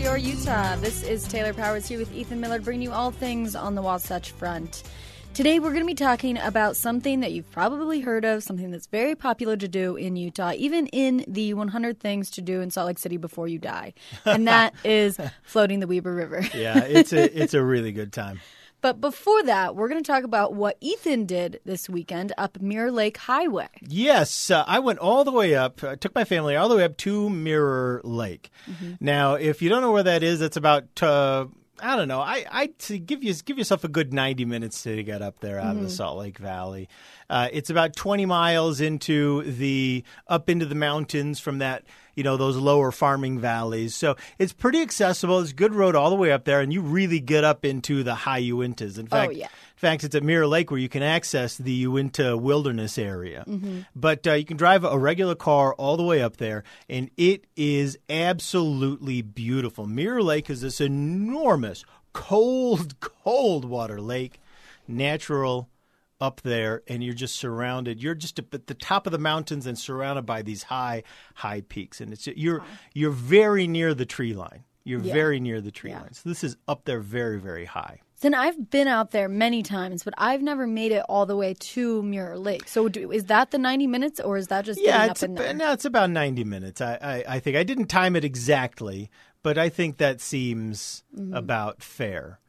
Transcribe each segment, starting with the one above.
And welcome to Your Utah. This is Taylor Powers here with Ethan Millard, bringing you all things on the Wasatch Front. Today, we're going to be talking about something that you've probably heard of, something that's very popular to do in Utah, even in the 100 Things to Do in Salt Lake City Before You Die, and that is floating the Weber River. yeah, it's a it's a really good time. But before that, we're going to talk about what Ethan did this weekend up Mirror Lake Highway. Yes, uh, I went all the way up. I took my family all the way up to Mirror Lake. Mm-hmm. Now, if you don't know where that is, it's about uh, I don't know. I I to give you give yourself a good ninety minutes to get up there out of the Salt Lake Valley. Uh, it's about twenty miles into the up into the mountains from that you know those lower farming valleys. So it's pretty accessible. It's a good road all the way up there, and you really get up into the high Uintas. In fact, yeah. in fact, it's at Mirror Lake where you can access the Uinta Wilderness area. But uh, you can drive a regular car all the way up there, and it is absolutely beautiful. Mirror Lake is this enormous, cold, cold water lake, natural up there, and you're just surrounded. You're just at the top of the mountains and surrounded by these high, high peaks, and it's you're you're very near the tree line. You're Yeah. very near the tree Yeah. line. So this is up there, very, very high. Then I've been out there many times, but I've never made it all the way to Mirror Lake. So do, is that the 90 minutes, or is that just Yeah, it's up in there? no, it's about ninety minutes. I, I, I think I didn't time it exactly, but I think that seems Mm-hmm. about fair.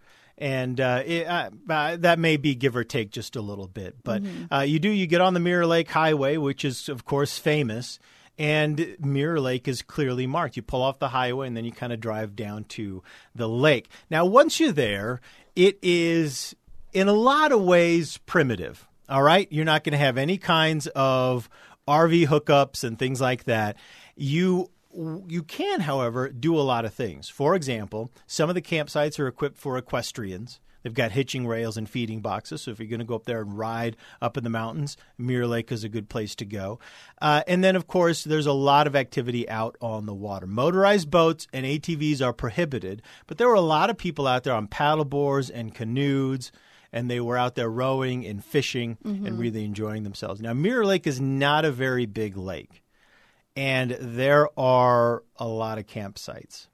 And uh, it, uh, uh, that may be give or take just a little bit, but Mm-hmm. uh, you do you get on the Mirror Lake Highway, which is of course famous, and Mirror Lake is clearly marked. You pull off the highway and then you kind of drive down to the lake. Now, once you're there, it is in a lot of ways primitive. All right, you're not going to have any kinds of RV hookups and things like that. You you can, however, do a lot of things. For example, some of the campsites are equipped for equestrians. They've got hitching rails and feeding boxes. So if you're going to go up there and ride up in the mountains, Mirror Lake is a good place to go. Uh, and then, of course, there's a lot of activity out on the water. Motorized boats and ATVs are prohibited, but there were a lot of people out there on paddleboards and canoes and they were out there rowing and fishing and really enjoying themselves. Now, Mirror Lake is not a very big lake, and there are a lot of campsites.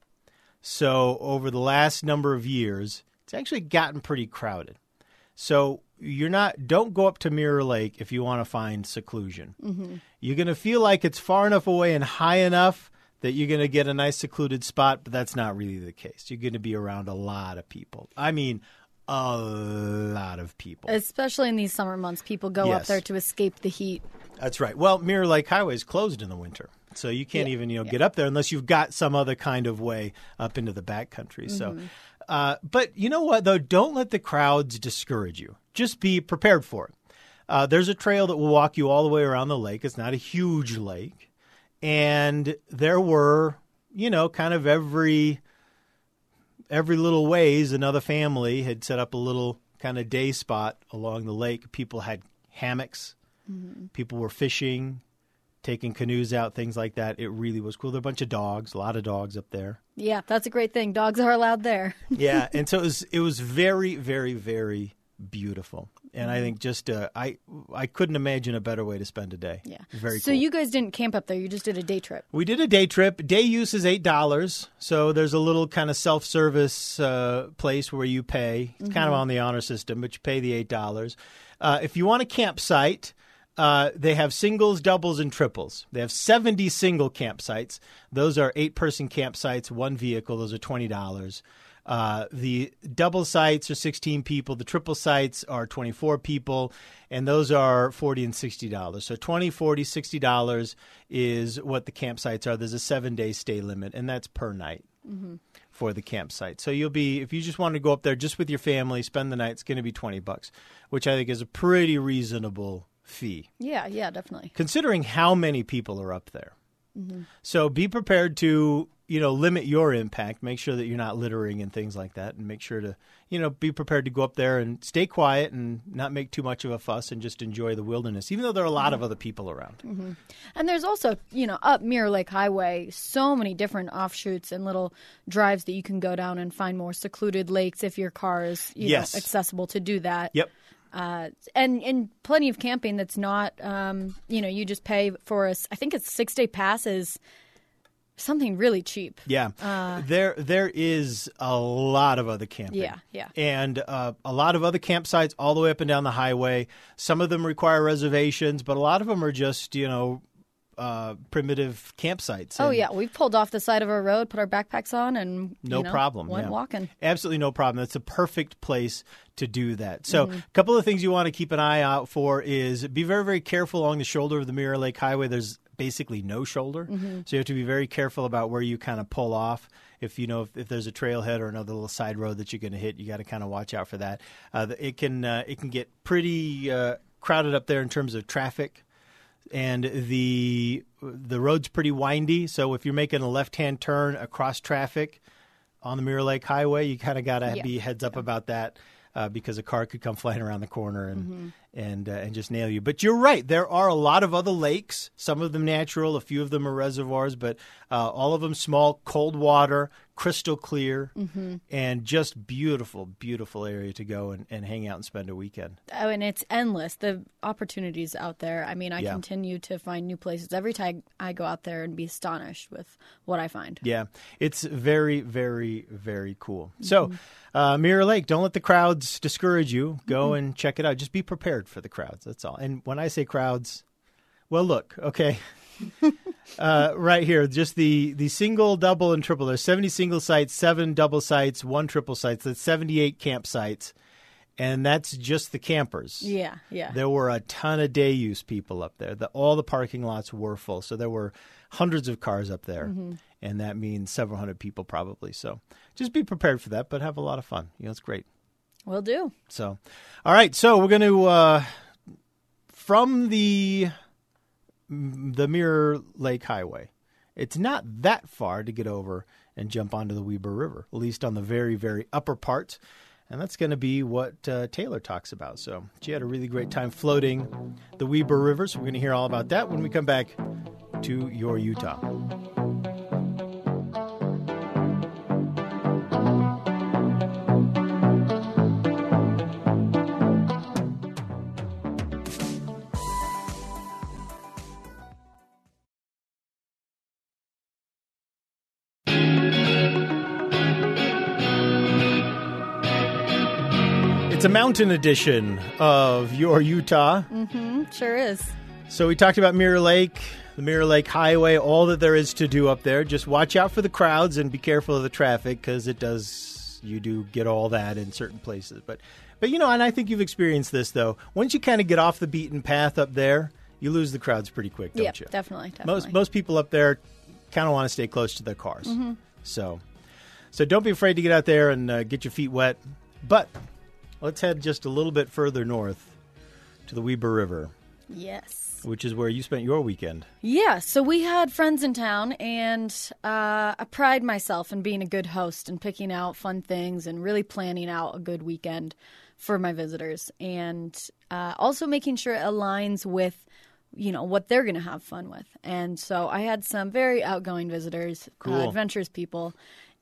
So, over the last number of years, it's actually gotten pretty crowded. So, you're not don't go up to Mirror Lake if you want to find seclusion. Mm-hmm. You're going to feel like it's far enough away and high enough that you're going to get a nice secluded spot, but that's not really the case. You're going to be around a lot of people. I mean, a lot of people. Especially in these summer months, people go up there to escape the heat. That's right. Well, Mirror Lake Highway is closed in the winter, so you can't Yeah, even you know yeah. get up there unless you've got some other kind of way up into the back country. So, uh, but you know what though? Don't let the crowds discourage you. Just be prepared for it. Uh, there's a trail that will walk you all the way around the lake. It's not a huge lake, and there were you know kind of every every little ways another family had set up a little kind of day spot along the lake. People had hammocks. Mm-hmm. People were fishing, taking canoes out, things like that. It really was cool. There were a bunch of dogs, a lot of dogs up there. Yeah, that's a great thing. Dogs are allowed there. Yeah, and so it was it was very very very beautiful. And I think just uh, I I couldn't imagine a better way to spend a day. Yeah. Very So cool. you guys didn't camp up there. You just did a day trip. We did a day trip. Day use is eight dollars. So there's a little kind of self-service uh, place where you pay. It's kind of on the honor system, but you pay the eight dollars. Uh, if you want a campsite, uh, they have singles, doubles, and triples. They have 70 single campsites. Those are eight person campsites, one vehicle. Those are $20. Uh, the double sites are 16 people. The triple sites are 24 people, and those are 40 and 60 dollars. So 20, 40, 60 dollars is what the campsites are. There's a seven day stay limit, and that's per night for the campsite. So you'll be if you just want to go up there just with your family, spend the night. It's going to be 20 bucks, which I think is a pretty reasonable fee Yeah, yeah, definitely. considering how many people are up there. So be prepared to, you know, limit your impact. Make sure that you're not littering and things like that, and make sure to, you know, be prepared to go up there and stay quiet and not make too much of a fuss and just enjoy the wilderness, even though there are a lot of other people around. And there's also, you know, up Mirror Lake Highway, so many different offshoots and little drives that you can go down and find more secluded lakes if your car is, you Yes. know, accessible to do that. Yep. Uh, and and plenty of camping that's not, um, you know, you just pay for us. I think it's six day passes, something really cheap. Yeah, there there is a lot of other camping. Yeah, yeah. and uh, a lot of other campsites all the way up and down the highway. Some of them require reservations, but a lot of them are just you know uh, primitive campsites. Oh yeah, we pulled off the side of a road, put our backpacks on, and no you know, problem. went yeah. walking. Absolutely no problem. That's a perfect place to do that. So, Mm-hmm. a couple of things you want to keep an eye out for is be very, very careful along the shoulder of the Mirror Lake Highway. There's basically no shoulder, Mm-hmm. so you have to be very careful about where you kind of pull off. If you know if, if there's a trailhead or another little side road that you're going to hit, you got to kind of watch out for that. Uh, it can uh, it can get pretty uh, crowded up there in terms of traffic and the the road's pretty windy. So if you're making a left hand turn across traffic on the Mirror Lake Highway, you kind of got to Yeah. be heads up about that uh, because a car could come flying around the corner and Mm-hmm. And uh, and just nail you. But you're right. There are a lot of other lakes. Some of them natural. A few of them are reservoirs, but uh, all of them small, cold water, crystal clear, Mm-hmm. and just beautiful, beautiful area to go and, and hang out and spend a weekend. Oh, and it's endless. The opportunities out there. I mean, I Yeah. continue to find new places every time I go out there and be astonished with what I find. Yeah, it's very, very, very cool. So, uh, Mirror Lake, don't let the crowds discourage you. Go and check it out. Just be prepared for the crowds. That's all. And when I say crowds, well, look, okay. uh, right here, just the the single, double, and triple. There's 70 single sites, seven double sites, one triple sites. That's 78 campsites, and that's just the campers. Yeah, yeah. There were a ton of day use people up there. The, all the parking lots were full, so there were hundreds of cars up there, and that means several hundred people probably. So just be prepared for that, but have a lot of fun. You know, it's great. Will do. So, all right, so we're going to uh, from the the Mirror Lake Highway. It's not that far to get over and jump onto the Weber River, at least on the very, very upper part. And that's going to be what uh, Taylor talks about. So she had a really great time floating the Weber River. So we're going to hear all about that when we come back to your Utah. It's a mountain edition of your Utah. Mm-hmm, sure is. So we talked about Mirror Lake, the Mirror Lake Highway, all that there is to do up there. Just watch out for the crowds and be careful of the traffic because it does you do get all that in certain places. But but you know, and I think you've experienced this though. Once you kind of get off the beaten path up there, you lose the crowds pretty quick, don't Yeah, you? definitely, definitely. Most most people up there kind of want to stay close to their cars. Mm-hmm. So so don't be afraid to get out there and uh, get your feet wet. But let's head just a little bit further north to the Weber River yes. which is where you spent your weekend. Yeah, so we had friends in town, and uh, I pride myself in being a good host and picking out fun things and really planning out a good weekend for my visitors, and uh, also making sure it aligns with you know what they're going to have fun with. And so I had some very outgoing visitors, Cool. uh, adventurous people.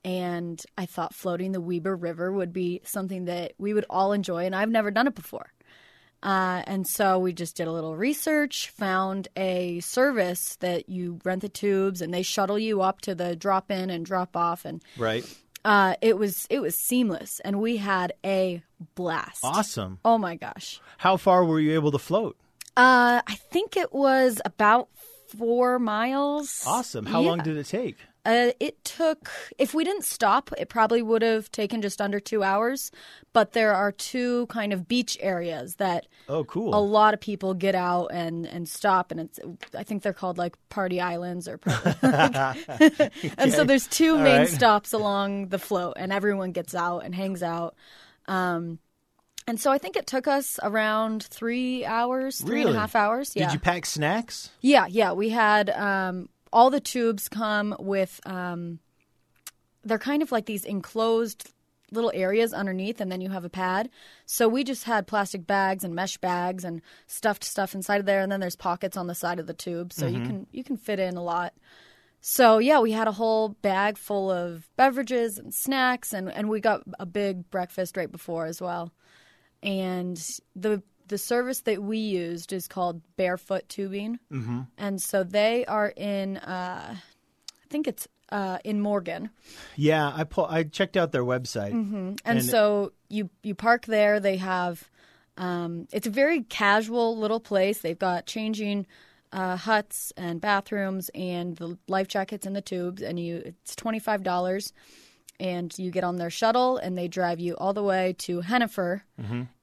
And I thought floating the Weber River would be something that we would all enjoy, and I've never done it before. Uh, and so we just did a little research, found a service that you rent the tubes and they shuttle you up to the drop in and drop off, and Right. uh, it was it was seamless, and we had a blast. Awesome. Oh my gosh! How far were you able to float? Uh, I think it was about four miles. Awesome. How Yeah. long did it take? Uh, it took, if we didn't stop, it probably would have taken just under two hours. But there are two kind of beach areas that Oh, cool. a lot of people get out and, and stop. And it's, I think they're called like party islands or, and so there's two All main right. stops along the float, and everyone gets out and hangs out. Um, and so I think it took us around three hours, three and a half hours. Yeah. Did you pack snacks? Yeah, yeah. We had um, all the tubes come with. Um, they're kind of like these enclosed little areas underneath, and then you have a pad. So we just had plastic bags and mesh bags and stuffed stuff inside of there, and then there's pockets on the side of the tube, so you can you can fit in a lot. So yeah, we had a whole bag full of beverages and snacks, and, and we got a big breakfast right before as well. And the the service that we used is called Barefoot Tubing, mm-hmm. and so they are in uh, I think it's uh, in Morgan, Yeah, I pull, I checked out their website. and, And- so you you park there. They have um, it's a very casual little place. They've got changing uh, huts and bathrooms and the life jackets and the tubes, and you it's twenty five dollars, and you get on their shuttle and they drive you all the way to Henefer,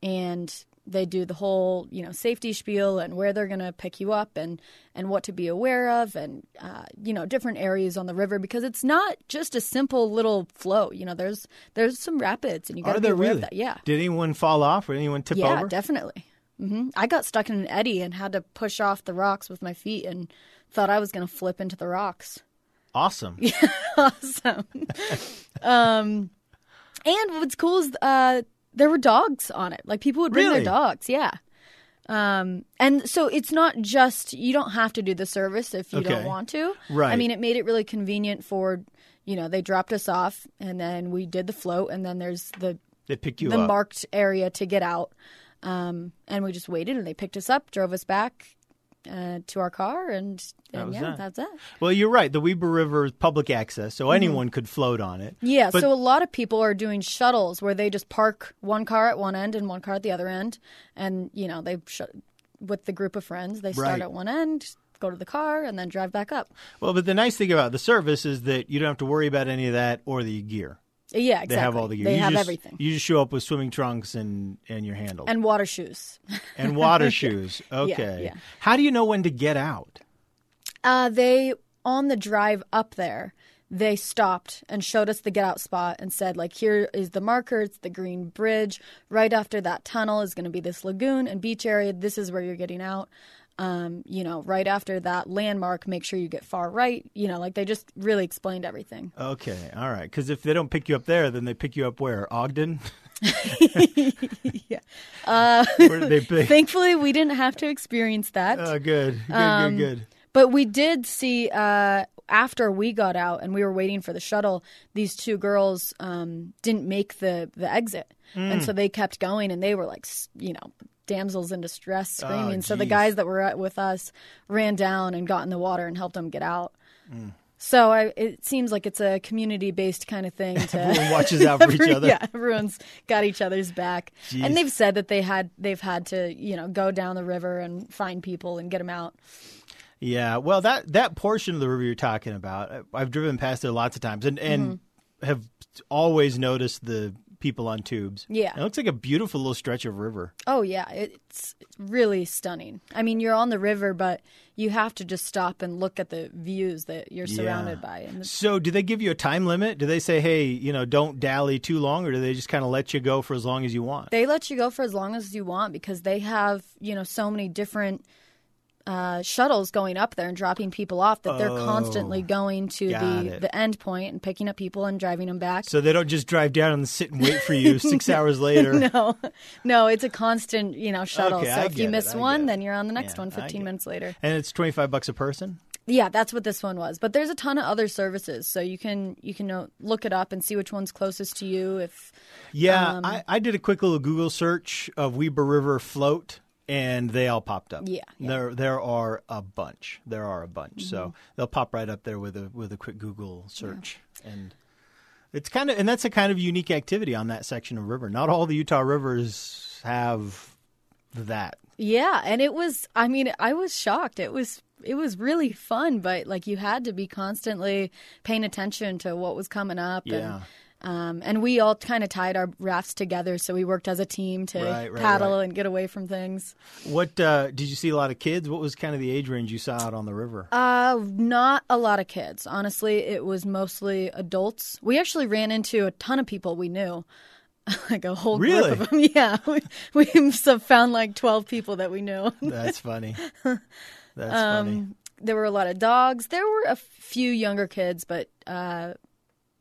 and they do the whole you know safety spiel and where they're going to pick you up and and what to be aware of and uh, you know different areas on the river because it's not just a simple little flow you know there's there's some rapids and you got to be aware really? of that yeah Did anyone fall off or anyone tip yeah over? Yeah definitely mm-hmm. i got stuck in an eddy and had to push off the rocks with my feet and thought i was going to flip into the rocks Awesome. awesome. um, and what's cool is uh, there were dogs on it. Like people would bring Really? their dogs. Yeah. Um, and so it's not just you don't have to do the service if you Okay. don't want to. Right. I mean, it made it really convenient for you know they dropped us off and then we did the float and then there's the They pick you the up. marked area to get out. Um, and we just waited and they picked us up, drove us back uh, to our car, and, and was yeah, that. that's it. well, you're right. The Weber River is public access, so anyone could float on it. Mm-hmm. Yeah, But- so a lot of people are doing shuttles where they just park one car at one end and one car at the other end, and you know they sh- with the group of friends they start Right. at one end, go to the car, and then drive back up. Well, but the nice thing about the service is that you don't have to worry about any of that or the gear. Yeah, exactly. They have all the gear. They you have just, everything You just show up with swimming trunks and, and your handle and water shoes. and water shoes. Okay. yeah. How do you know when to get out? Uh, they on the drive up there. They stopped and showed us the get out spot and said, like, here is the marker. It's the green bridge. Right after that tunnel is going to be this lagoon and beach area. This is where you're getting out. Um, you know, right after that landmark, make sure you get far right. You know, like they just really explained everything. Okay, all right. Because if they don't pick you up there, then they pick you up where? Ogden? yeah. Uh, Where do they pick? thankfully, we didn't have to experience that. oh, good, good, Um, good, good. But we did see uh, after we got out and we were waiting for the shuttle, these two girls um, didn't make the the exit, and so they kept going, and they were like, you know, damsels in distress, screaming. so the guys that were with us ran down and got in the water and helped them get out. So I, it seems like it's a community based kind of thing. To Everyone watches out for each other. Yeah, everyone's got each other's back, Jeez. and they've said that they had they've had to you know go down the river and find people and get them out. Yeah, well, that that portion of the river you're talking about, I've driven past there lots of times, and and Mm-hmm. have always noticed the people on tubes. Yeah. it looks like a beautiful little stretch of river. Oh yeah, it's really stunning. I mean, you're on the river, but you have to just stop and look at the views that you're surrounded Yeah. by. And So, do they give you a time limit? Do they say, "Hey, you know, don't dally too long," or do they just kind of let you go for as long as you want? they let you go for as long as you want because they have you know so many different uh, shuttles going up there and dropping people off that they're constantly going to Oh, the it. the end point and picking up people and driving them back. So they don't just drive down and sit and wait for you six hours later. no, no, it's a constant, you know, shuttle. Okay, so I if you miss it, one, then you're on the next Yeah, one 15 minutes later. And it's twenty five bucks a person. Yeah, that's what this one was. But there's a ton of other services, so you can you can uh, look it up and see which one's closest to you. If Yeah, Um, I, I did a quick little Google search of Weber River float, and they all popped up. Yeah, yeah. there there are a bunch. There are a bunch. Mm-hmm. So they'll pop right up there with a with a quick Google search, and it's kind of and that's a kind of unique activity on that section of river. Not all the Utah rivers have that Yeah, and it was. I mean, I was shocked. It was. It was really fun, but like you had to be constantly paying attention to what was coming up. Yeah. And, um, and we all kind of tied our rafts together, so we worked as a team to Right, right, paddle right. and get away from things. What uh, did you see? A lot of kids. What was kind of the age range you saw out on the river? Uh, not a lot of kids. Honestly, it was mostly adults. We actually ran into a ton of people we knew. like a whole Really? group of them. Yeah, we, we found like 12 people that we knew. That's funny. That's funny. Um, there were a lot of dogs. There were a few younger kids, but uh,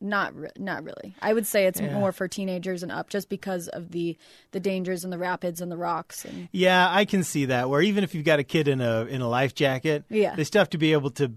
not re- not really. I would say it's Yeah. more for teenagers and up, just because of the the dangers and the rapids and the rocks. And Yeah, I can see that. Where even if you've got a kid in a in a life jacket, Yeah. they still have to be able to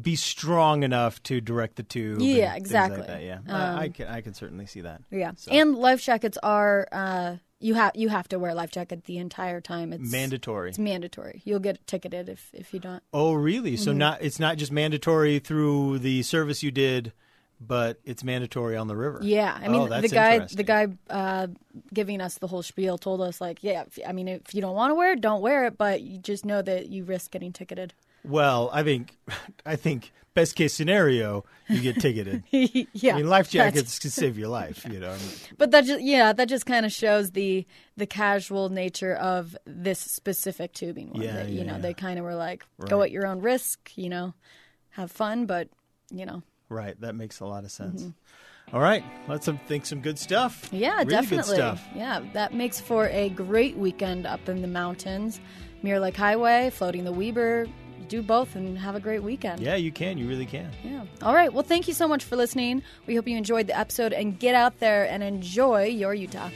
be strong enough to direct the tube. Yeah, exactly. Like that. Yeah, I, Um, I can I can certainly see that. yeah, So- and life jackets are uh, you have you have to wear a life jacket the entire time. It's mandatory. It's mandatory. You'll get ticketed if if you don't. Oh, really? Mm-hmm. So not it's not just mandatory through the service you did, but it's mandatory on the river. Yeah, I mean Oh, the guy the guy uh, giving us the whole spiel told us like, yeah, if, I mean if you don't want to wear it, don't wear it, but you just know that you risk getting ticketed. Well, I think I think best case scenario you get ticketed. yeah, I mean, life jackets can save your life. You know. But that just yeah, that just kind of shows the the casual nature of this specific tubing one. Yeah, that, you yeah, know, yeah. they kind of were like, go at your own risk. You know, have fun, but you know, Right. That makes a lot of sense. Mm-hmm. All right. Let's think some good stuff. yeah, really definitely. Stuff. Yeah, that makes for a great weekend up in the mountains. Mirror Lake Highway, floating the Weber. Do both and have a great weekend. Yeah, you can. You really can. Yeah. All right. Well, thank you so much for listening. We hope you enjoyed the episode and get out there and enjoy your Utah.